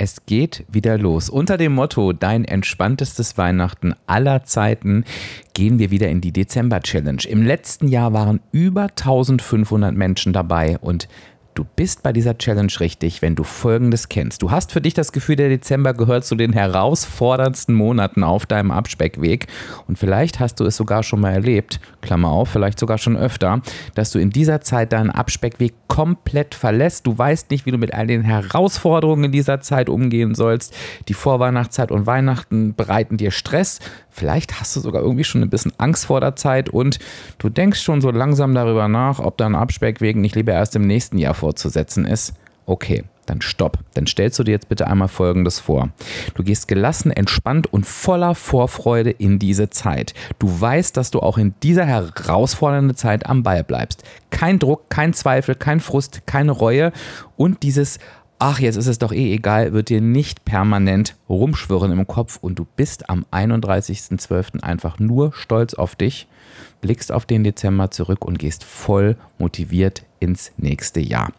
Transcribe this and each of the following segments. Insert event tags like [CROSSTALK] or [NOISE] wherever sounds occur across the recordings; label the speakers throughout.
Speaker 1: Es geht wieder los. Unter dem Motto Dein entspanntestes Weihnachten aller Zeiten gehen wir wieder in die Dezember-Challenge. Im letzten Jahr waren über 1500 Menschen dabei und Du bist bei dieser Challenge richtig, wenn du Folgendes kennst. Du hast für dich das Gefühl, der Dezember gehört zu den herausforderndsten Monaten auf deinem Abspeckweg. Und vielleicht hast du es sogar schon mal erlebt, Klammer auf, vielleicht sogar schon öfter, dass du in dieser Zeit deinen Abspeckweg komplett verlässt. Du weißt nicht, wie du mit all den Herausforderungen in dieser Zeit umgehen sollst. Die Vorweihnachtszeit und Weihnachten bereiten dir Stress. Vielleicht hast du sogar irgendwie schon ein bisschen Angst vor der Zeit und du denkst schon so langsam darüber nach, ob dein Abspeckweg nicht lieber erst im nächsten Jahr fortzusetzen ist. Okay, dann stopp. Dann stellst du dir jetzt bitte einmal Folgendes vor. Du gehst gelassen, entspannt und voller Vorfreude in diese Zeit. Du weißt, dass du auch in dieser herausfordernden Zeit am Ball bleibst. Kein Druck, kein Zweifel, kein Frust, keine Reue und dieses ach, jetzt ist es doch eh egal, wird dir nicht permanent rumschwirren im Kopf und du bist am 31.12. einfach nur stolz auf dich, blickst auf den Dezember zurück und gehst voll motiviert ins nächste Jahr.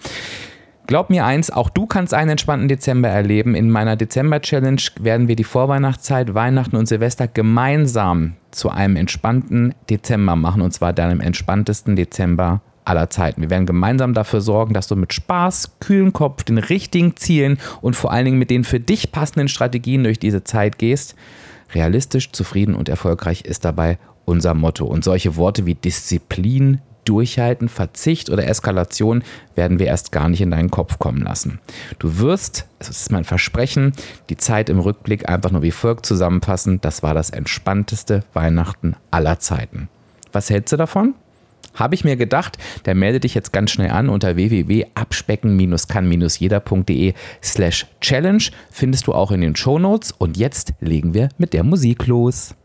Speaker 1: Glaub mir eins, auch du kannst einen entspannten Dezember erleben. In meiner Dezember-Challenge werden wir die Vorweihnachtszeit, Weihnachten und Silvester gemeinsam zu einem entspannten Dezember machen und zwar deinem entspanntesten Dezember aller Zeiten. Wir werden gemeinsam dafür sorgen, dass du mit Spaß, kühlen Kopf, den richtigen Zielen und vor allen Dingen mit den für dich passenden Strategien durch diese Zeit gehst. Realistisch, zufrieden und erfolgreich ist dabei unser Motto. Und solche Worte wie Disziplin, Durchhalten, Verzicht oder Eskalation werden wir erst gar nicht in deinen Kopf kommen lassen. Du wirst, das ist mein Versprechen, die Zeit im Rückblick einfach nur wie folgt zusammenfassen. Das war das entspannteste Weihnachten aller Zeiten. Was hältst du davon? Habe ich mir gedacht, der melde dich jetzt ganz schnell an unter www.abspecken-kann-jeder.de slash challenge. Findest du auch in den Shownotes. Und jetzt legen wir mit der Musik los.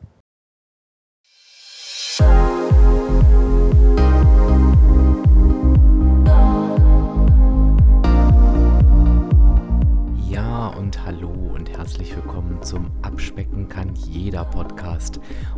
Speaker 1: zum Abspecken kann jeder Podcast.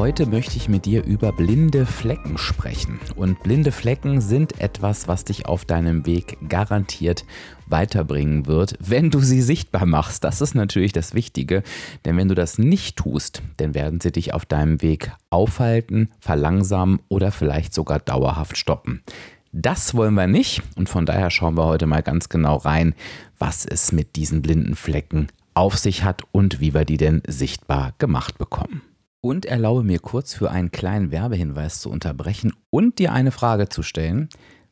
Speaker 1: Heute möchte ich mit dir über blinde Flecken sprechen. Und blinde Flecken sind etwas, was dich auf deinem Weg garantiert weiterbringen wird, wenn du sie sichtbar machst. Das ist natürlich das Wichtige, denn wenn du das nicht tust, dann werden sie dich auf deinem Weg aufhalten, verlangsamen oder vielleicht sogar dauerhaft stoppen. Das wollen wir nicht und von daher schauen wir heute mal ganz genau rein, was es mit diesen blinden Flecken auf sich hat und wie wir die denn sichtbar gemacht bekommen. Und erlaube mir kurz für einen kleinen Werbehinweis zu unterbrechen und dir eine Frage zu stellen.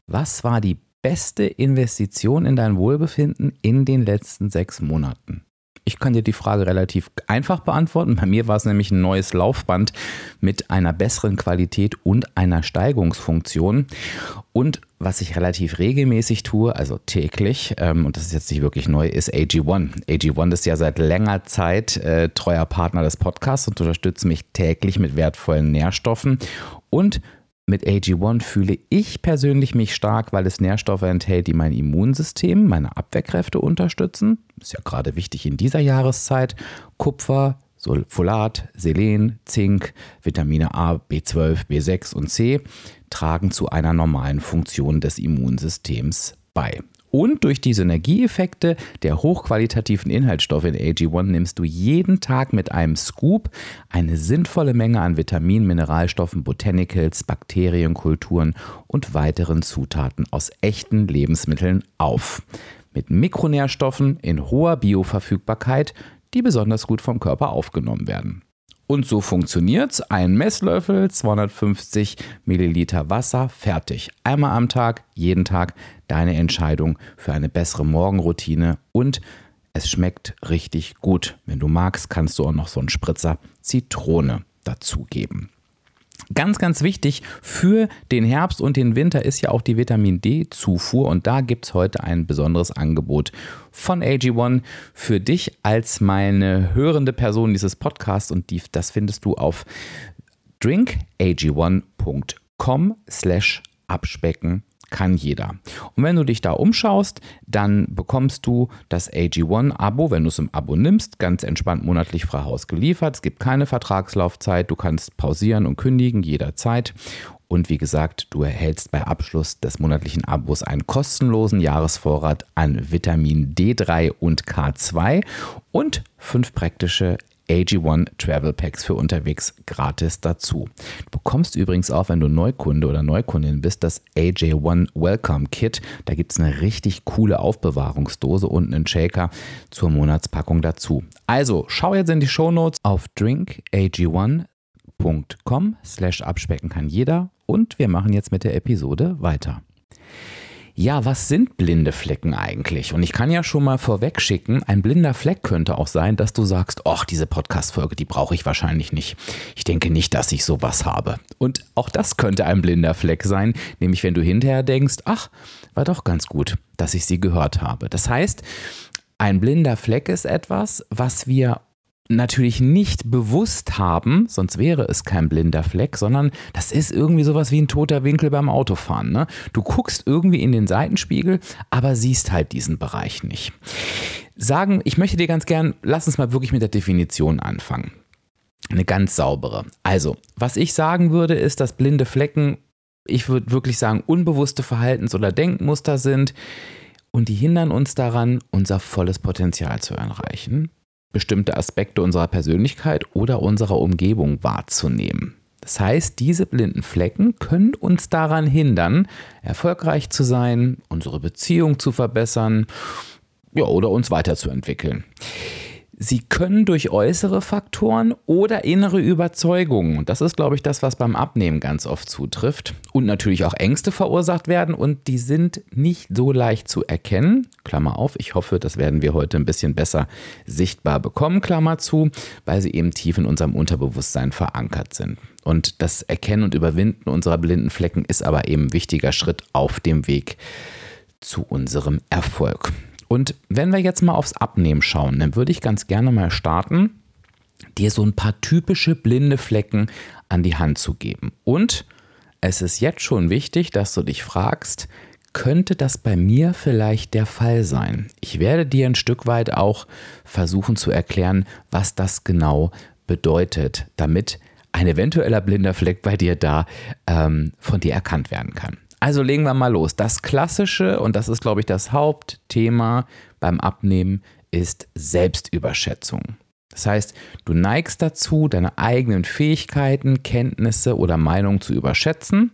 Speaker 1: Was war die beste Investition in dein Wohlbefinden in den letzten sechs Monaten? Ich kann dir die Frage relativ einfach beantworten. Bei mir war es nämlich ein neues Laufband mit einer besseren Qualität und einer Steigungsfunktion. Und was ich relativ regelmäßig tue, also täglich, ähm, und das ist jetzt nicht wirklich neu, ist AG1. AG1 ist ja seit längerer Zeit äh, treuer Partner des Podcasts und unterstützt mich täglich mit wertvollen Nährstoffen. Und mit AG1 fühle ich persönlich mich stark, weil es Nährstoffe enthält, die mein Immunsystem, meine Abwehrkräfte unterstützen. Ist ja gerade wichtig in dieser Jahreszeit. Kupfer, Folat, Selen, Zink, Vitamine A, B12, B6 und C tragen zu einer normalen Funktion des Immunsystems bei. Und durch die Synergieeffekte der hochqualitativen Inhaltsstoffe in AG1 nimmst du jeden Tag mit einem Scoop eine sinnvolle Menge an Vitaminen, Mineralstoffen, Botanicals, Bakterienkulturen und weiteren Zutaten aus echten Lebensmitteln auf. Mit Mikronährstoffen in hoher Bioverfügbarkeit, die besonders gut vom Körper aufgenommen werden. Und so funktioniert's. Ein Messlöffel, 250 Milliliter Wasser, fertig. Einmal am Tag, jeden Tag deine Entscheidung für eine bessere Morgenroutine und es schmeckt richtig gut. Wenn du magst, kannst du auch noch so einen Spritzer Zitrone dazugeben. Ganz, ganz wichtig für den Herbst und den Winter ist ja auch die Vitamin D-Zufuhr und da gibt es heute ein besonderes Angebot von AG1 für dich als meine hörende Person dieses Podcasts und die, das findest du auf drinkag1.de agilone.com slash abspecken kann jeder. Und wenn du dich da umschaust, dann bekommst du das AG1-Abo, wenn du es im Abo nimmst, ganz entspannt monatlich frei Haus geliefert. Es gibt keine Vertragslaufzeit, du kannst pausieren und kündigen jederzeit. Und wie gesagt, du erhältst bei Abschluss des monatlichen Abos einen kostenlosen Jahresvorrat an Vitamin D3 und K2 und fünf praktische AG1 Travel Packs für unterwegs gratis dazu. Du bekommst übrigens auch, wenn du Neukunde oder Neukundin bist, das AJ1 Welcome Kit. Da gibt es eine richtig coole Aufbewahrungsdose und einen Shaker zur Monatspackung dazu. Also schau jetzt in die Shownotes auf drinkag1.com slash abspecken kann jeder und wir machen jetzt mit der Episode weiter. Ja, was sind blinde Flecken eigentlich? Und ich kann ja schon mal vorweg schicken, ein blinder Fleck könnte auch sein, dass du sagst, ach, diese Podcast-Folge, die brauche ich wahrscheinlich nicht. Ich denke nicht, dass ich sowas habe. Und auch das könnte ein blinder Fleck sein, nämlich wenn du hinterher denkst, ach, war doch ganz gut, dass ich sie gehört habe. Das heißt, ein blinder Fleck ist etwas, was wir natürlich nicht bewusst haben, sonst wäre es kein blinder Fleck, sondern das ist irgendwie sowas wie ein toter Winkel beim Autofahren. Ne? Du guckst irgendwie in den Seitenspiegel, aber siehst halt diesen Bereich nicht. Sagen, ich möchte dir ganz gern, lass uns mal wirklich mit der Definition anfangen. Eine ganz saubere. Also, was ich sagen würde, ist, dass blinde Flecken, ich würde wirklich sagen, unbewusste Verhaltens- oder Denkmuster sind und die hindern uns daran, unser volles Potenzial zu erreichen bestimmte Aspekte unserer Persönlichkeit oder unserer Umgebung wahrzunehmen. Das heißt, diese blinden Flecken können uns daran hindern, erfolgreich zu sein, unsere Beziehung zu verbessern ja, oder uns weiterzuentwickeln. Sie können durch äußere Faktoren oder innere Überzeugungen, und das ist, glaube ich, das, was beim Abnehmen ganz oft zutrifft, und natürlich auch Ängste verursacht werden und die sind nicht so leicht zu erkennen. Klammer auf, ich hoffe, das werden wir heute ein bisschen besser sichtbar bekommen, Klammer zu, weil sie eben tief in unserem Unterbewusstsein verankert sind. Und das Erkennen und Überwinden unserer blinden Flecken ist aber eben ein wichtiger Schritt auf dem Weg zu unserem Erfolg. Und wenn wir jetzt mal aufs Abnehmen schauen, dann würde ich ganz gerne mal starten, dir so ein paar typische blinde Flecken an die Hand zu geben. Und es ist jetzt schon wichtig, dass du dich fragst, könnte das bei mir vielleicht der Fall sein? Ich werde dir ein Stück weit auch versuchen zu erklären, was das genau bedeutet, damit ein eventueller blinder Fleck bei dir da ähm, von dir erkannt werden kann. Also legen wir mal los. Das Klassische, und das ist, glaube ich, das Hauptthema beim Abnehmen, ist Selbstüberschätzung. Das heißt, du neigst dazu, deine eigenen Fähigkeiten, Kenntnisse oder Meinungen zu überschätzen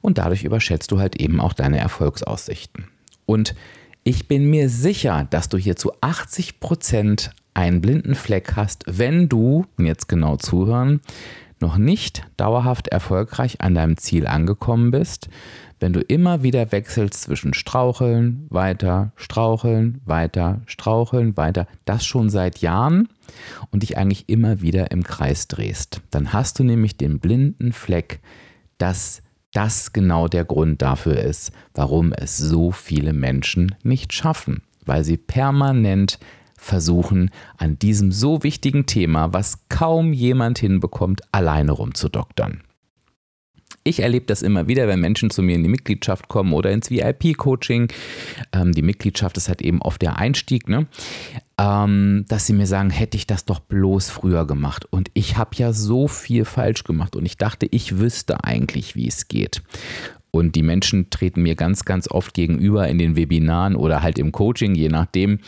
Speaker 1: und dadurch überschätzt du halt eben auch deine Erfolgsaussichten. Und ich bin mir sicher, dass du hier zu 80 Prozent einen blinden Fleck hast, wenn du, jetzt genau zuhören, noch nicht dauerhaft erfolgreich an deinem Ziel angekommen bist, wenn du immer wieder wechselst zwischen Straucheln, weiter, Straucheln, weiter, Straucheln, weiter, das schon seit Jahren und dich eigentlich immer wieder im Kreis drehst, dann hast du nämlich den blinden Fleck, dass das genau der Grund dafür ist, warum es so viele Menschen nicht schaffen, weil sie permanent versuchen, an diesem so wichtigen Thema, was kaum jemand hinbekommt, alleine rumzudoktern. Ich erlebe das immer wieder, wenn Menschen zu mir in die Mitgliedschaft kommen oder ins VIP-Coaching. Ähm, die Mitgliedschaft ist halt eben oft der Einstieg, ne? Ähm, dass sie mir sagen, hätte ich das doch bloß früher gemacht. Und ich habe ja so viel falsch gemacht und ich dachte, ich wüsste eigentlich, wie es geht. Und die Menschen treten mir ganz, ganz oft gegenüber in den Webinaren oder halt im Coaching, je nachdem,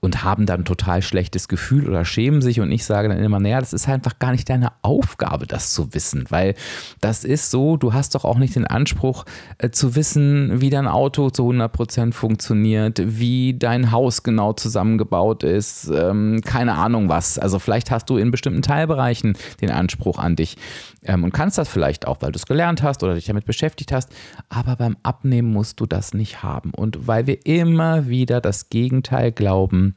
Speaker 1: und haben dann total schlechtes Gefühl oder schämen sich. Und ich sage dann immer, naja, das ist einfach gar nicht deine Aufgabe, das zu wissen, weil das ist so, du hast doch auch nicht den Anspruch äh, zu wissen, wie dein Auto zu 100 Prozent funktioniert, wie dein Haus genau zusammengebaut ist, ähm, keine Ahnung was. Also vielleicht hast du in bestimmten Teilbereichen den Anspruch an dich ähm, und kannst das vielleicht auch, weil du es gelernt hast oder dich damit beschäftigt hast. Aber beim Abnehmen musst du das nicht haben. Und weil wir immer wieder das Gegenteil glauben,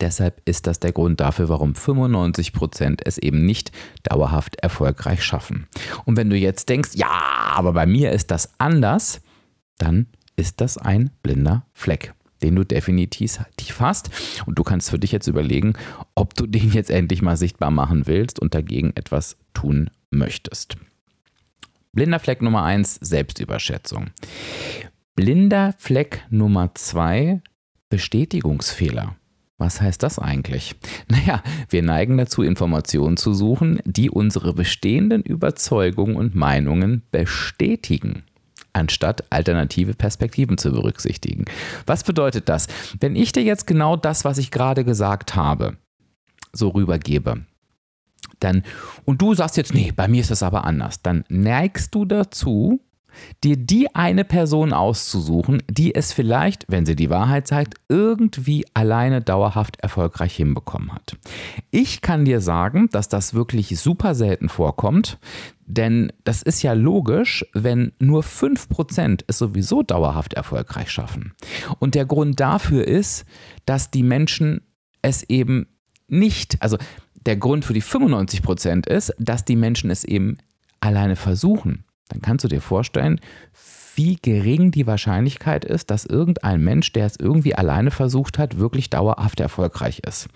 Speaker 1: Deshalb ist das der Grund dafür, warum 95 Prozent es eben nicht dauerhaft erfolgreich schaffen. Und wenn du jetzt denkst, ja, aber bei mir ist das anders, dann ist das ein blinder Fleck, den du definitiv hast. Und du kannst für dich jetzt überlegen, ob du den jetzt endlich mal sichtbar machen willst und dagegen etwas tun möchtest. Blinder Fleck Nummer 1, Selbstüberschätzung. Blinder Fleck Nummer 2, Bestätigungsfehler. Was heißt das eigentlich? [LAUGHS] Naja, wir neigen dazu, Informationen zu suchen, die unsere bestehenden Überzeugungen und Meinungen bestätigen anstatt alternative Perspektiven zu berücksichtigen. Was bedeutet das? Wenn ich dir jetzt genau das, was ich gerade gesagt habe, so rübergebe, dann, und du sagst jetzt, nee, bei mir ist das aber anders, dann neigst du dazu, dir die eine Person auszusuchen, die es vielleicht, wenn sie die Wahrheit zeigt, irgendwie alleine dauerhaft erfolgreich hinbekommen hat. Ich kann dir sagen, dass das wirklich super selten vorkommt, denn das ist ja logisch, wenn nur 5% es sowieso dauerhaft erfolgreich schaffen. Und der Grund dafür ist, dass die Menschen es eben nicht, also der Grund für die 95% ist, dass die Menschen es eben alleine versuchen dann kannst du dir vorstellen, wie gering die Wahrscheinlichkeit ist, dass irgendein Mensch, der es irgendwie alleine versucht hat, wirklich dauerhaft erfolgreich ist.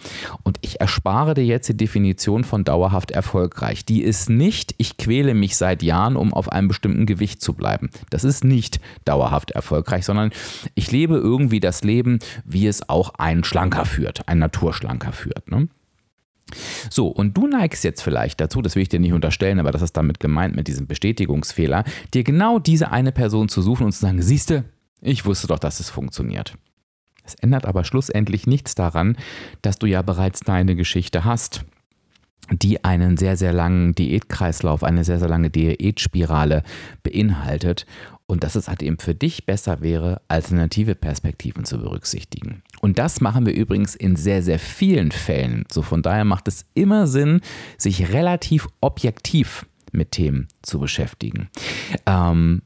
Speaker 1: Und ich erspare dir jetzt die Definition von dauerhaft erfolgreich. Die ist nicht, ich quäle mich seit Jahren, um auf einem bestimmten Gewicht zu bleiben. Das ist nicht dauerhaft erfolgreich, sondern ich lebe irgendwie das Leben, wie es auch ein Schlanker führt, ein Naturschlanker führt. Ne? So, und du neigst jetzt vielleicht dazu, das will ich dir nicht unterstellen, aber das ist damit gemeint mit diesem Bestätigungsfehler, dir genau diese eine Person zu suchen und zu sagen, siehste, ich wusste doch, dass es funktioniert. Es ändert aber schlussendlich nichts daran, dass du ja bereits deine Geschichte hast, die einen sehr, sehr langen Diätkreislauf, eine sehr, sehr lange Diätspirale beinhaltet und dass es halt eben für dich besser wäre, alternative Perspektiven zu berücksichtigen. Und das machen wir übrigens in sehr, sehr vielen Fällen. So von daher macht es immer Sinn, sich relativ objektiv mit Themen zu beschäftigen. Ähm,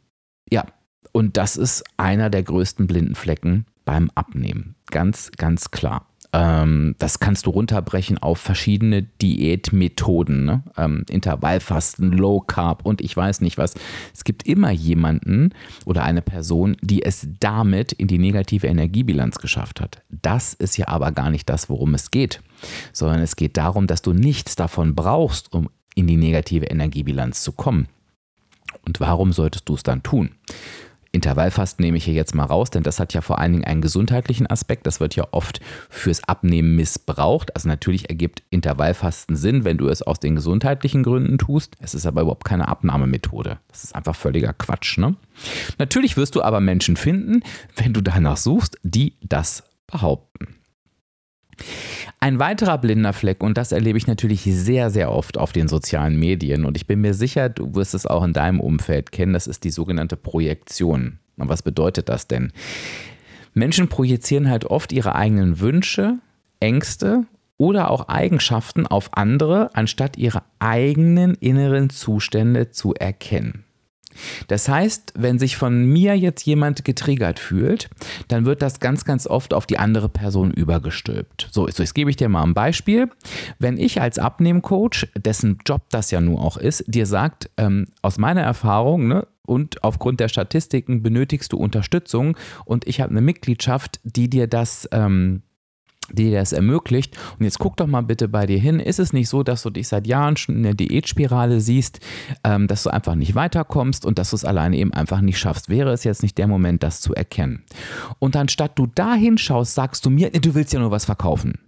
Speaker 1: ja, und das ist einer der größten blinden Flecken beim Abnehmen. Ganz, ganz klar. Ähm, das kannst du runterbrechen auf verschiedene Diätmethoden, ne? ähm, Intervallfasten, Low Carb und ich weiß nicht was. Es gibt immer jemanden oder eine Person, die es damit in die negative Energiebilanz geschafft hat. Das ist ja aber gar nicht das, worum es geht, sondern es geht darum, dass du nichts davon brauchst, um in die negative Energiebilanz zu kommen. Und warum solltest du es dann tun? Intervallfasten nehme ich hier jetzt mal raus, denn das hat ja vor allen Dingen einen gesundheitlichen Aspekt. Das wird ja oft fürs Abnehmen missbraucht. Also natürlich ergibt Intervallfasten Sinn, wenn du es aus den gesundheitlichen Gründen tust. Es ist aber überhaupt keine Abnahmemethode. Das ist einfach völliger Quatsch. Ne? Natürlich wirst du aber Menschen finden, wenn du danach suchst, die das behaupten. Ein weiterer blinder Fleck, und das erlebe ich natürlich sehr, sehr oft auf den sozialen Medien, und ich bin mir sicher, du wirst es auch in deinem Umfeld kennen, das ist die sogenannte Projektion. Und was bedeutet das denn? Menschen projizieren halt oft ihre eigenen Wünsche, Ängste oder auch Eigenschaften auf andere, anstatt ihre eigenen inneren Zustände zu erkennen. Das heißt, wenn sich von mir jetzt jemand getriggert fühlt, dann wird das ganz, ganz oft auf die andere Person übergestülpt. So, jetzt gebe ich dir mal ein Beispiel. Wenn ich als Abnehmcoach, dessen Job das ja nun auch ist, dir sagt, ähm, aus meiner Erfahrung, ne, und aufgrund der Statistiken benötigst du Unterstützung und ich habe eine Mitgliedschaft, die dir das ähm, die dir das ermöglicht. Und jetzt guck doch mal bitte bei dir hin. Ist es nicht so, dass du dich seit Jahren schon in der Diätspirale siehst, ähm, dass du einfach nicht weiterkommst und dass du es alleine eben einfach nicht schaffst? Wäre es jetzt nicht der Moment, das zu erkennen? Und anstatt du da hinschaust, sagst du mir, du willst ja nur was verkaufen.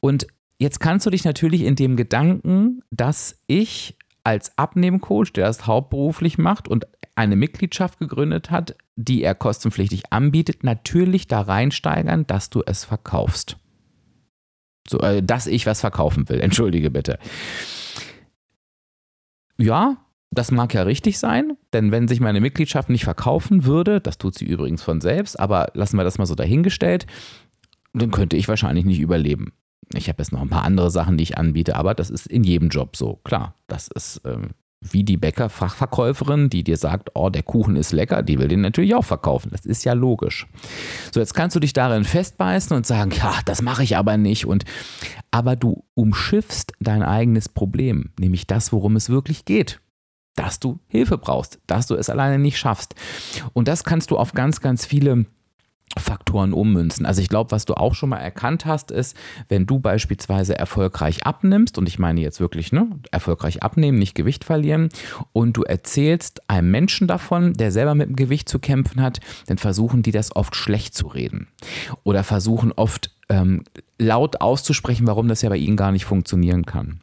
Speaker 1: Und jetzt kannst du dich natürlich in dem Gedanken, dass ich als Abnehmcoach, der das hauptberuflich macht und eine Mitgliedschaft gegründet hat, die er kostenpflichtig anbietet, natürlich da reinsteigern, dass du es verkaufst. So, äh, dass ich was verkaufen will, [LAUGHS] entschuldige bitte. Ja, das mag ja richtig sein, denn wenn sich meine Mitgliedschaft nicht verkaufen würde, das tut sie übrigens von selbst, aber lassen wir das mal so dahingestellt, dann könnte ich wahrscheinlich nicht überleben. Ich habe jetzt noch ein paar andere Sachen, die ich anbiete, aber das ist in jedem Job so. Klar, das ist ähm, wie die Bäckerfachverkäuferin, die dir sagt, oh, der Kuchen ist lecker, die will den natürlich auch verkaufen. Das ist ja logisch. So, jetzt kannst du dich darin festbeißen und sagen, ja, das mache ich aber nicht. Und aber du umschiffst dein eigenes Problem, nämlich das, worum es wirklich geht. Dass du Hilfe brauchst, dass du es alleine nicht schaffst. Und das kannst du auf ganz, ganz viele Faktoren ummünzen. Also ich glaube, was du auch schon mal erkannt hast, ist, wenn du beispielsweise erfolgreich abnimmst, und ich meine jetzt wirklich, ne, erfolgreich abnehmen, nicht Gewicht verlieren, und du erzählst einem Menschen davon, der selber mit dem Gewicht zu kämpfen hat, dann versuchen die das oft schlecht zu reden. Oder versuchen oft ähm, laut auszusprechen, warum das ja bei ihnen gar nicht funktionieren kann.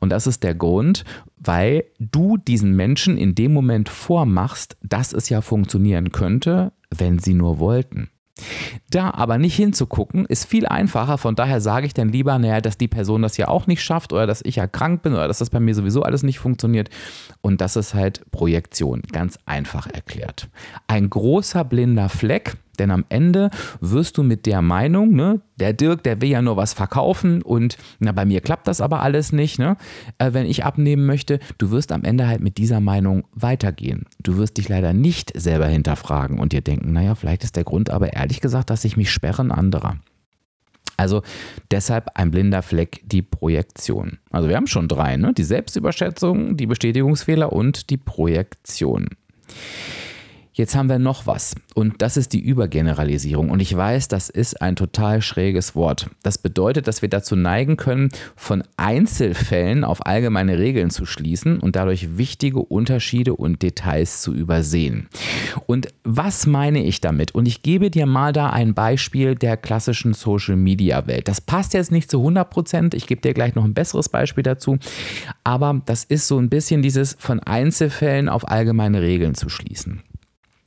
Speaker 1: Und das ist der Grund, weil du diesen Menschen in dem Moment vormachst, dass es ja funktionieren könnte, wenn sie nur wollten. Da aber nicht hinzugucken, ist viel einfacher. Von daher sage ich dann lieber, naja, dass die Person das ja auch nicht schafft oder dass ich ja krank bin oder dass das bei mir sowieso alles nicht funktioniert. Und das ist halt Projektion, ganz einfach erklärt. Ein großer blinder Fleck, denn am Ende wirst du mit der Meinung, ne, der Dirk, der will ja nur was verkaufen und na, bei mir klappt das aber alles nicht, ne, äh, wenn ich abnehmen möchte, du wirst am Ende halt mit dieser Meinung weitergehen. Du wirst dich leider nicht selber hinterfragen und dir denken, naja, vielleicht ist der Grund aber ehrlich gesagt, dass ich mich sperre ein anderer. Also deshalb ein blinder Fleck die Projektion. Also wir haben schon drei, ne? die Selbstüberschätzung, die Bestätigungsfehler und die Projektion. Jetzt haben wir noch was und das ist die Übergeneralisierung. Und ich weiß, das ist ein total schräges Wort. Das bedeutet, dass wir dazu neigen können, von Einzelfällen auf allgemeine Regeln zu schließen und dadurch wichtige Unterschiede und Details zu übersehen. Und was meine ich damit? Und ich gebe dir mal da ein Beispiel der klassischen Social-Media-Welt. Das passt jetzt nicht zu 100 Prozent. Ich gebe dir gleich noch ein besseres Beispiel dazu. Aber das ist so ein bisschen dieses von Einzelfällen auf allgemeine Regeln zu schließen.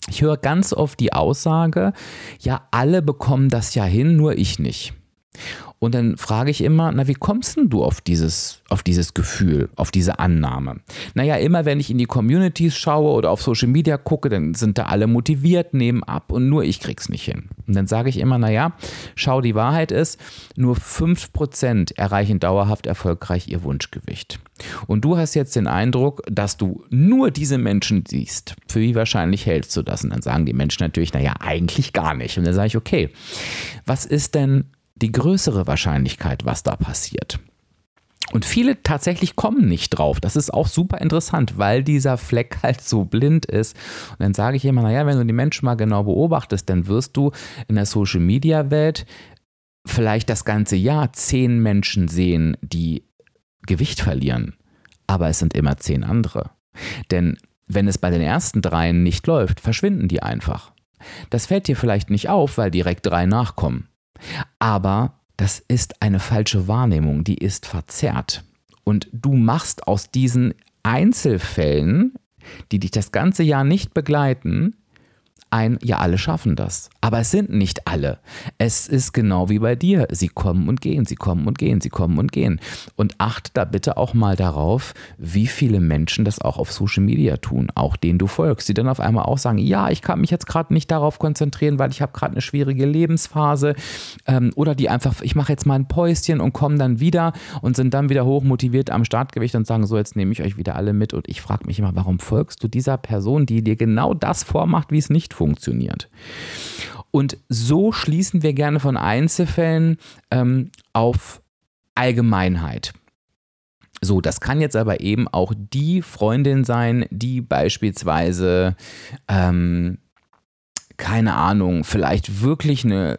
Speaker 1: Ich höre ganz oft die Aussage, ja, alle bekommen das ja hin, nur ich nicht. Und dann frage ich immer, na, wie kommst denn du auf dieses, auf dieses Gefühl, auf diese Annahme? Naja, immer wenn ich in die Communities schaue oder auf Social Media gucke, dann sind da alle motiviert, nehmen ab und nur ich krieg's nicht hin. Und dann sage ich immer, naja, schau, die Wahrheit ist, nur 5% erreichen dauerhaft erfolgreich ihr Wunschgewicht. Und du hast jetzt den Eindruck, dass du nur diese Menschen siehst. Für wie wahrscheinlich hältst du das? Und dann sagen die Menschen natürlich, naja, eigentlich gar nicht. Und dann sage ich, okay, was ist denn die größere Wahrscheinlichkeit, was da passiert. Und viele tatsächlich kommen nicht drauf. Das ist auch super interessant, weil dieser Fleck [LAUGHS] halt so blind ist. Und dann sage ich immer, naja, wenn du die Menschen mal genau beobachtest, dann wirst du in der Social-Media-Welt vielleicht das ganze Jahr zehn Menschen sehen, die Gewicht verlieren. Aber es sind immer zehn andere. Denn wenn es bei den ersten dreien nicht läuft, verschwinden die einfach. Das fällt dir vielleicht nicht auf, weil direkt drei nachkommen. Aber das ist eine falsche Wahrnehmung, die ist verzerrt. Und du machst aus diesen Einzelfällen, die dich das ganze Jahr nicht begleiten, ein, ja, alle schaffen das. Aber es sind nicht alle. Es ist genau wie bei dir. Sie kommen und gehen, sie kommen und gehen, sie kommen und gehen. Und achte da bitte auch mal darauf, wie viele Menschen das auch auf Social Media tun, auch denen du folgst, die dann auf einmal auch sagen, ja, ich kann mich jetzt gerade nicht darauf konzentrieren, weil ich habe gerade eine schwierige Lebensphase. Ähm, oder die einfach, ich mache jetzt mal ein Päuschen und kommen dann wieder und sind dann wieder hochmotiviert am Startgewicht und sagen, so, jetzt nehme ich euch wieder alle mit. Und ich frage mich immer, warum folgst du dieser Person, die dir genau das vormacht, wie es nicht funktioniert? funktioniert. Und so schließen wir gerne von Einzelfällen ähm, auf Allgemeinheit. So, das kann jetzt aber eben auch die Freundin sein, die beispielsweise, ähm, keine Ahnung, vielleicht wirklich eine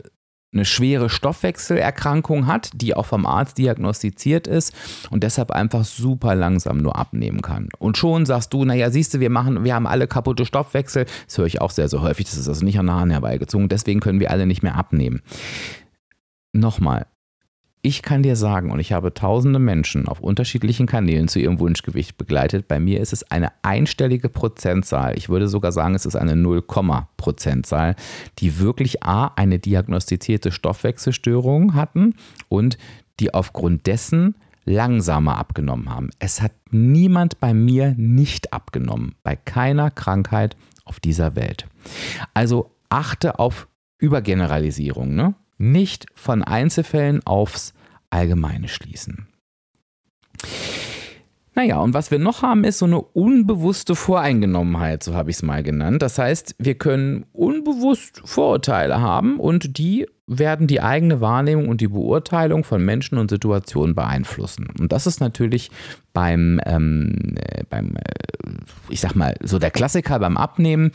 Speaker 1: eine schwere Stoffwechselerkrankung hat, die auch vom Arzt diagnostiziert ist und deshalb einfach super langsam nur abnehmen kann. Und schon sagst du, naja, siehst du, wir machen, wir haben alle kaputte Stoffwechsel. Das höre ich auch sehr, sehr häufig. Das ist also nicht an den Haaren herbeigezogen. Deswegen können wir alle nicht mehr abnehmen. Nochmal, ich kann dir sagen, und ich habe tausende Menschen auf unterschiedlichen Kanälen zu ihrem Wunschgewicht begleitet, bei mir ist es eine einstellige Prozentzahl. Ich würde sogar sagen, es ist eine 0, Prozentzahl, die wirklich A, eine diagnostizierte Stoffwechselstörung hatten und die aufgrund dessen langsamer abgenommen haben. Es hat niemand bei mir nicht abgenommen, bei keiner Krankheit auf dieser Welt. Also achte auf Übergeneralisierung. Ne? nicht von Einzelfällen aufs Allgemeine schließen. Naja, und was wir noch haben, ist so eine unbewusste Voreingenommenheit, so habe ich es mal genannt. Das heißt, wir können unbewusst Vorurteile haben und die werden die eigene Wahrnehmung und die Beurteilung von Menschen und Situationen beeinflussen. Und das ist natürlich beim, ähm, äh, beim äh, ich sag mal, so der Klassiker beim Abnehmen,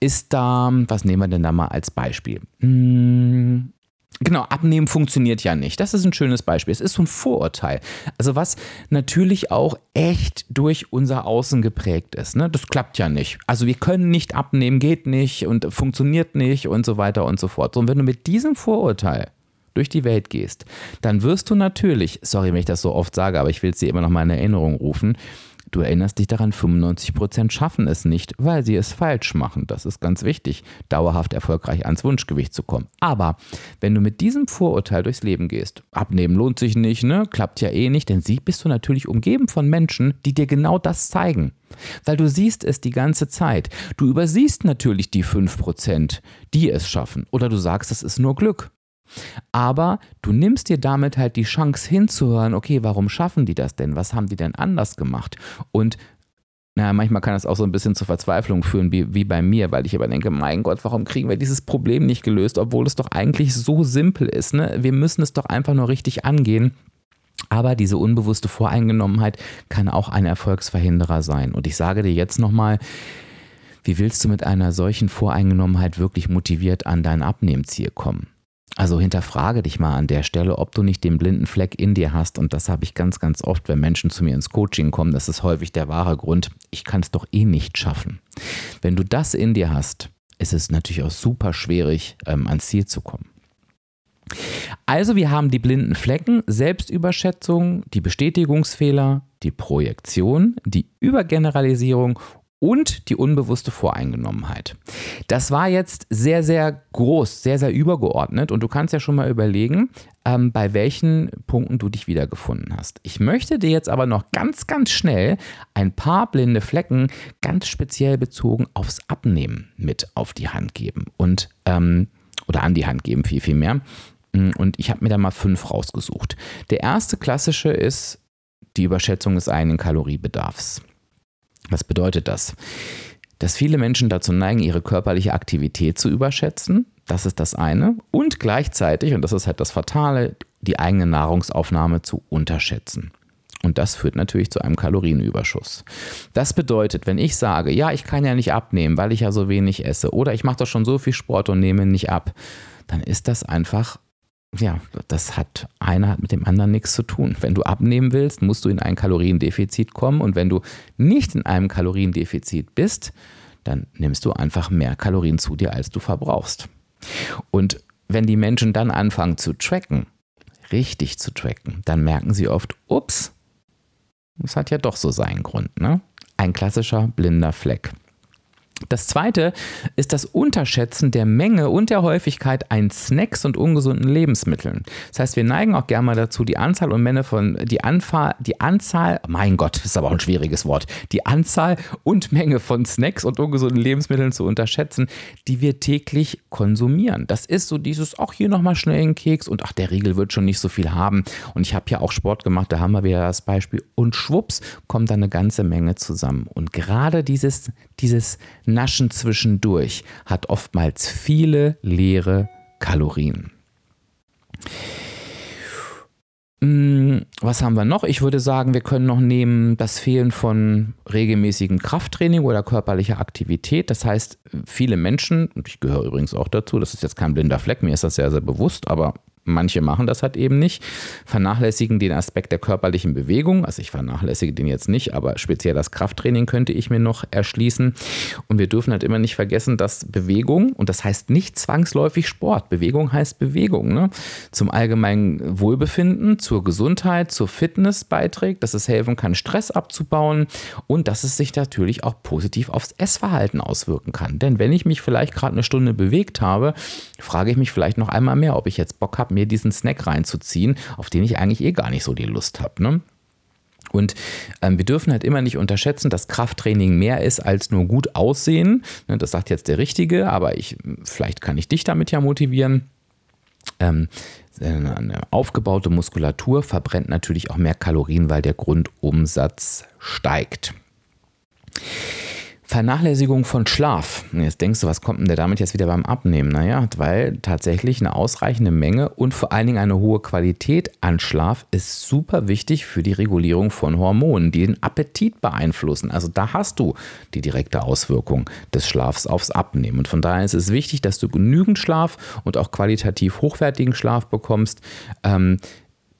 Speaker 1: ist da, was nehmen wir denn da mal als Beispiel? Hm, Genau, abnehmen funktioniert ja nicht. Das ist ein schönes Beispiel. Es ist so ein Vorurteil. Also was natürlich auch echt durch unser Außen geprägt ist. Ne? Das klappt ja nicht. Also wir können nicht abnehmen, geht nicht und funktioniert nicht und so weiter und so fort. Und wenn du mit diesem Vorurteil durch die Welt gehst, dann wirst du natürlich, sorry, wenn ich das so oft sage, aber ich will es dir immer noch mal in Erinnerung rufen, Du erinnerst dich daran, 95% schaffen es nicht, weil sie es falsch machen. Das ist ganz wichtig, dauerhaft erfolgreich ans Wunschgewicht zu kommen. Aber wenn du mit diesem Vorurteil durchs Leben gehst, abnehmen lohnt sich nicht, ne? klappt ja eh nicht, denn sie bist du natürlich umgeben von Menschen, die dir genau das zeigen. Weil du siehst es die ganze Zeit. Du übersiehst natürlich die 5%, die es schaffen. Oder du sagst, es ist nur Glück. Aber du nimmst dir damit halt die Chance hinzuhören, okay, warum schaffen die das denn? Was haben die denn anders gemacht? Und naja, manchmal kann das auch so ein bisschen zur Verzweiflung führen, wie, wie bei mir, weil ich aber denke, mein Gott, warum kriegen wir dieses Problem nicht gelöst, obwohl es doch eigentlich so simpel ist. Ne? Wir müssen es doch einfach nur richtig angehen. Aber diese unbewusste Voreingenommenheit kann auch ein Erfolgsverhinderer sein. Und ich sage dir jetzt nochmal, wie willst du mit einer solchen Voreingenommenheit wirklich motiviert an dein Abnehmziel kommen? Also hinterfrage dich mal an der Stelle, ob du nicht den blinden Fleck in dir hast. Und das habe ich ganz, ganz oft, wenn Menschen zu mir ins Coaching kommen. Das ist häufig der wahre Grund. Ich kann es doch eh nicht schaffen. Wenn du das in dir hast, ist es natürlich auch super schwierig, ähm, ans Ziel zu kommen. Also wir haben die blinden Flecken, Selbstüberschätzung, die Bestätigungsfehler, die Projektion, die Übergeneralisierung und die unbewusste Voreingenommenheit. Das war jetzt sehr, sehr groß, sehr, sehr übergeordnet und du kannst ja schon mal überlegen, ähm, bei welchen Punkten du dich wiedergefunden hast. Ich möchte dir jetzt aber noch ganz, ganz schnell ein paar blinde Flecken ganz speziell bezogen aufs Abnehmen mit auf die Hand geben und ähm, oder an die Hand geben, viel, viel mehr. Und ich habe mir da mal fünf rausgesucht. Der erste klassische ist die Überschätzung des eigenen Kaloriebedarfs. Was bedeutet das? Dass viele Menschen dazu neigen, ihre körperliche Aktivität zu überschätzen. Das ist das eine. Und gleichzeitig, und das ist halt das Fatale, die eigene Nahrungsaufnahme zu unterschätzen. Und das führt natürlich zu einem Kalorienüberschuss. Das bedeutet, wenn ich sage, ja, ich kann ja nicht abnehmen, weil ich ja so wenig esse, oder ich mache doch schon so viel Sport und nehme nicht ab, dann ist das einfach ja, das hat einer hat mit dem anderen nichts zu tun. Wenn du abnehmen willst, musst du in ein Kaloriendefizit kommen und wenn du nicht in einem Kaloriendefizit bist, dann nimmst du einfach mehr Kalorien zu dir, als du verbrauchst. Und wenn die Menschen dann anfangen zu tracken, richtig zu tracken, dann merken sie oft, ups, das hat ja doch so seinen Grund, ne? Ein klassischer blinder Fleck. Das zweite ist das Unterschätzen der Menge und der Häufigkeit an Snacks und ungesunden Lebensmitteln. Das heißt, wir neigen auch gerne mal dazu, die Anzahl und Menge von, die, Anfahr, die Anzahl, mein Gott, ist aber auch ein schwieriges Wort, die Anzahl und Menge von Snacks und ungesunden Lebensmitteln zu unterschätzen, die wir täglich konsumieren. Das ist so dieses, auch hier nochmal schnell einen Keks und ach, der Riegel wird schon nicht so viel haben. Und ich habe ja auch Sport gemacht, da haben wir wieder das Beispiel. Und schwupps kommt da eine ganze Menge zusammen. Und gerade dieses, dieses Naschen zwischendurch hat oftmals viele leere Kalorien. Hm, was haben wir noch? Ich würde sagen, wir können noch nehmen das Fehlen von regelmäßigem Krafttraining oder körperlicher Aktivität. Das heißt, viele Menschen, und ich gehöre übrigens auch dazu, das ist jetzt kein blinder Fleck, mir ist das sehr, sehr bewusst, aber Manche machen das halt eben nicht, vernachlässigen den Aspekt der körperlichen Bewegung. Also ich vernachlässige den jetzt nicht, aber speziell das Krafttraining könnte ich mir noch erschließen. Und wir dürfen halt immer nicht vergessen, dass Bewegung, und das heißt nicht zwangsläufig Sport, Bewegung heißt Bewegung, ne? zum allgemeinen Wohlbefinden, zur Gesundheit, zur Fitness beiträgt, dass es helfen kann, Stress abzubauen und dass es sich natürlich auch positiv aufs Essverhalten auswirken kann. Denn wenn ich mich vielleicht gerade eine Stunde bewegt habe, frage ich mich vielleicht noch einmal mehr, ob ich jetzt Bock habe, mir diesen Snack reinzuziehen, auf den ich eigentlich eh gar nicht so die Lust habe. Ne? Und ähm, wir dürfen halt immer nicht unterschätzen, dass Krafttraining mehr ist als nur gut aussehen. Ne, das sagt jetzt der Richtige, aber ich, vielleicht kann ich dich damit ja motivieren. Ähm, eine aufgebaute Muskulatur verbrennt natürlich auch mehr Kalorien, weil der Grundumsatz steigt. Vernachlässigung von Schlaf. Jetzt denkst du, was kommt denn der damit jetzt wieder beim Abnehmen? Naja, weil tatsächlich eine ausreichende Menge und vor allen Dingen eine hohe Qualität an Schlaf ist super wichtig für die Regulierung von Hormonen, die den Appetit beeinflussen. Also da hast du die direkte Auswirkung des Schlafs aufs Abnehmen. Und von daher ist es wichtig, dass du genügend Schlaf und auch qualitativ hochwertigen Schlaf bekommst. Ähm,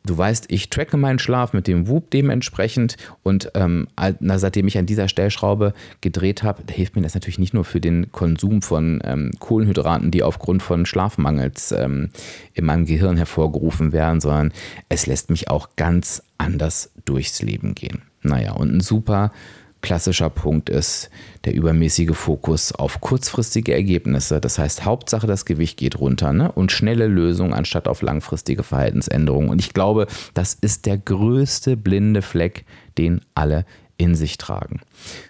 Speaker 1: Du weißt, ich tracke meinen Schlaf mit dem Whoop dementsprechend und ähm, na, seitdem ich an dieser Stellschraube gedreht habe, hilft mir das natürlich nicht nur für den Konsum von ähm, Kohlenhydraten, die aufgrund von Schlafmangels ähm, in meinem Gehirn hervorgerufen werden, sondern es lässt mich auch ganz anders durchs Leben gehen. Naja, und ein super klassischer Punkt ist der übermäßige Fokus auf kurzfristige Ergebnisse. Das heißt, Hauptsache das Gewicht geht runter ne? und schnelle Lösungen anstatt auf langfristige Verhaltensänderungen. Und ich glaube, das ist der größte blinde Fleck, den alle in sich tragen.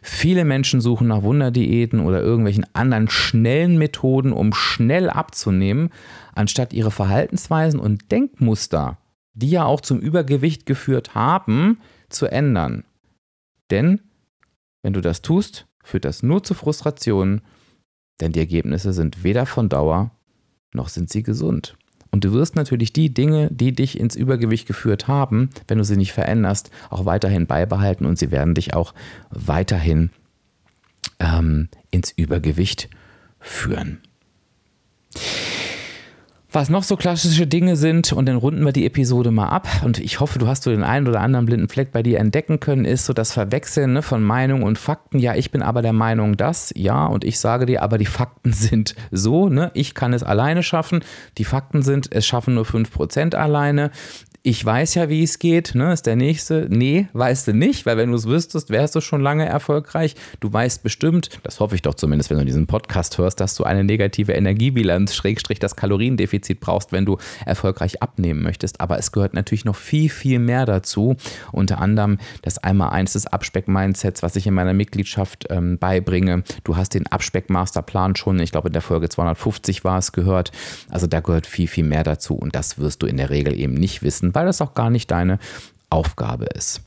Speaker 1: Viele Menschen suchen nach Wunderdiäten oder irgendwelchen anderen schnellen Methoden, um schnell abzunehmen, anstatt ihre Verhaltensweisen und Denkmuster, die ja auch zum Übergewicht geführt haben, zu ändern. Denn wenn du das tust, führt das nur zu Frustrationen, denn die Ergebnisse sind weder von Dauer noch sind sie gesund. Und du wirst natürlich die Dinge, die dich ins Übergewicht geführt haben, wenn du sie nicht veränderst, auch weiterhin beibehalten und sie werden dich auch weiterhin ähm, ins Übergewicht führen was noch so klassische Dinge sind und dann runden wir die Episode mal ab. Und ich hoffe, du hast so den einen oder anderen blinden Fleck bei dir entdecken können, ist so das Verwechseln ne, von Meinung und Fakten. Ja, ich bin aber der Meinung, dass, ja, und ich sage dir, aber die Fakten [LAUGHS] sind so, ne, ich kann es alleine schaffen, die Fakten sind, es schaffen nur 5% alleine, ich weiß ja, wie es geht, ne, ist der nächste. Nee, weißt du nicht, weil wenn du es wüsstest, wärst du schon lange erfolgreich. Du weißt bestimmt, das hoffe ich doch zumindest, wenn du diesen Podcast hörst, dass du eine negative Energiebilanz, Schrägstrich das Kaloriendefizit brauchst, wenn du erfolgreich abnehmen möchtest. Aber es gehört natürlich noch viel, viel mehr dazu. Unter anderem das einmal eins des Abspeck-Mindsets, was ich in meiner Mitgliedschaft ähm, beibringe. Du hast den Abspeck-Masterplan schon, ich glaube in der Folge 250 war es gehört. Also da gehört viel, viel mehr dazu und das wirst du in der Regel eben nicht wissen weil das auch gar nicht deine Aufgabe ist.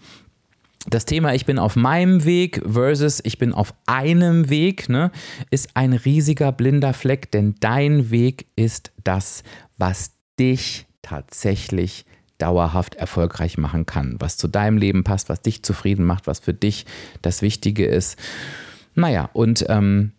Speaker 1: Das Thema Ich bin auf meinem Weg versus Ich bin auf einem Weg ne, ist ein riesiger blinder Fleck, denn dein Weg ist das, was dich tatsächlich dauerhaft erfolgreich machen kann, was zu deinem Leben passt, was dich zufrieden macht, was für dich das Wichtige ist. Naja, und ähm,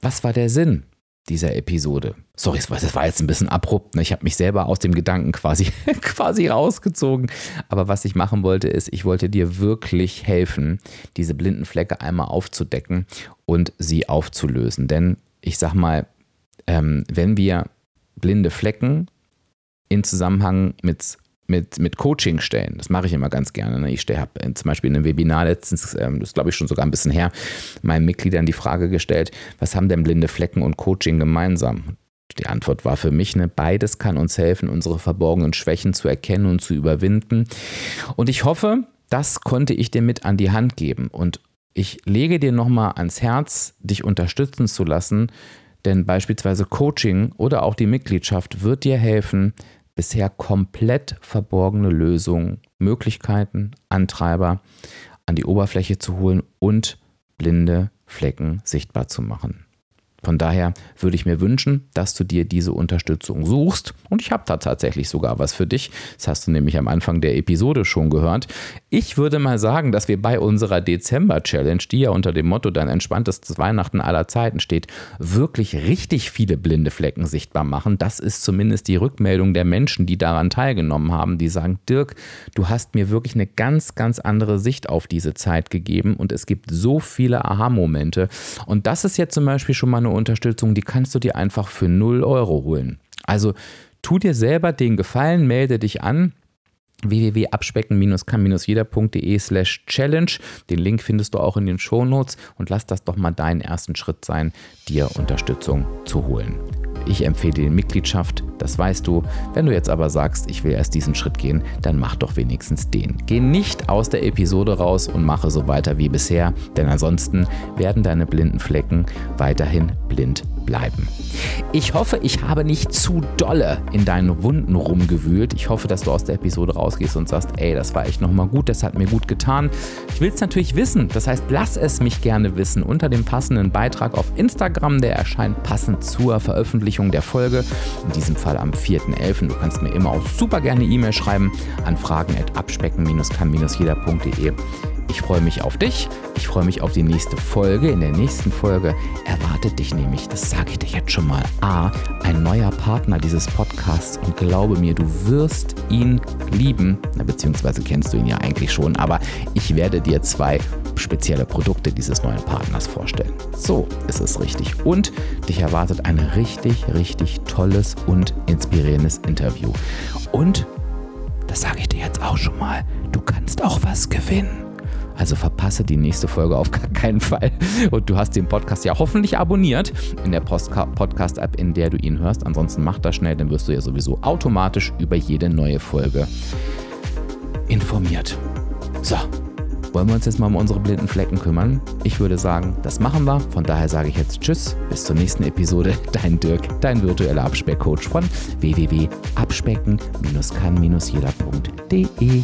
Speaker 1: was war der Sinn dieser Episode. Sorry, das war jetzt ein bisschen abrupt. Ne? Ich habe mich selber aus dem Gedanken quasi, [LAUGHS] quasi rausgezogen. Aber was ich machen wollte, ist, ich wollte dir wirklich helfen, diese blinden Flecke einmal aufzudecken und sie aufzulösen. Denn ich sag mal, ähm, wenn wir blinde Flecken in Zusammenhang mit mit, mit Coaching stellen. Das mache ich immer ganz gerne. Ne? Ich habe zum Beispiel in einem Webinar letztens, ähm, das glaube ich schon sogar ein bisschen her, meinen Mitgliedern die Frage gestellt, was haben denn blinde Flecken und Coaching gemeinsam? Die Antwort war für mich, ne, beides kann uns helfen, unsere verborgenen Schwächen zu erkennen und zu überwinden. Und ich hoffe, das konnte ich dir mit an die Hand geben. Und ich lege dir nochmal ans Herz, dich unterstützen zu lassen, denn beispielsweise Coaching oder auch die Mitgliedschaft wird dir helfen, bisher komplett verborgene Lösungen, Möglichkeiten, Antreiber an die Oberfläche zu holen und blinde Flecken sichtbar zu machen. Von daher würde ich mir wünschen, dass du dir diese Unterstützung suchst. Und ich habe da tatsächlich sogar was für dich. Das hast du nämlich am Anfang der Episode schon gehört. Ich würde mal sagen, dass wir bei unserer Dezember-Challenge, die ja unter dem Motto dein entspanntestes Weihnachten aller Zeiten steht, wirklich richtig viele blinde Flecken sichtbar machen. Das ist zumindest die Rückmeldung der Menschen, die daran teilgenommen haben, die sagen, Dirk, du hast mir wirklich eine ganz, ganz andere Sicht auf diese Zeit gegeben und es gibt so viele Aha-Momente. Und das ist jetzt zum Beispiel schon mal eine Unterstützung, die kannst du dir einfach für 0 Euro holen. Also tu dir selber den Gefallen, melde dich an www.abspecken-kann-jeder.de slash challenge. Den Link findest du auch in den Shownotes und lass das doch mal deinen ersten Schritt sein, dir Unterstützung zu holen. Ich empfehle dir Mitgliedschaft, das weißt du. Wenn du jetzt aber sagst, ich will erst diesen Schritt gehen, dann mach doch wenigstens den. Geh nicht aus der Episode raus und mache so weiter wie bisher, denn ansonsten werden deine blinden Flecken weiterhin blind bleiben. Ich hoffe, ich habe nicht zu dolle in deinen Wunden rumgewühlt. Ich hoffe, dass du aus der Episode rausgehst und sagst, ey, das war echt nochmal gut, das hat mir gut getan. Ich will es natürlich wissen, das heißt, lass es mich gerne wissen unter dem passenden Beitrag auf Instagram, der erscheint passend zur Veröffentlichung der Folge, in diesem Fall am 4.11. Du kannst mir immer auch super gerne E-Mail schreiben an fragen.abspecken-kann-jeder.de. Ich freue mich auf dich. Ich freue mich auf die nächste Folge. In der nächsten Folge erwartet dich nämlich, das sage ich dir jetzt schon mal, A, ein neuer Partner dieses Podcasts und glaube mir, du wirst ihn lieben. Na, beziehungsweise kennst du ihn ja eigentlich schon, aber ich werde dir zwei spezielle Produkte dieses neuen Partners vorstellen. So ist es richtig. Und dich erwartet ein richtig, richtig tolles und inspirierendes Interview. Und, das sage ich dir jetzt auch schon mal, du kannst auch was gewinnen. Also verpasse die nächste Folge auf gar keinen Fall. Und du hast den Podcast ja hoffentlich abonniert in der Podcast-App, in der du ihn hörst. Ansonsten mach das schnell, dann wirst du ja sowieso automatisch über jede neue Folge informiert. So, wollen wir uns jetzt mal um unsere blinden Flecken kümmern? Ich würde sagen, das machen wir. Von daher sage ich jetzt Tschüss, bis zur nächsten Episode. [LAUGHS] Dein Dirk, dein virtueller Abspeckcoach von www.abspecken-kann-jeder.de.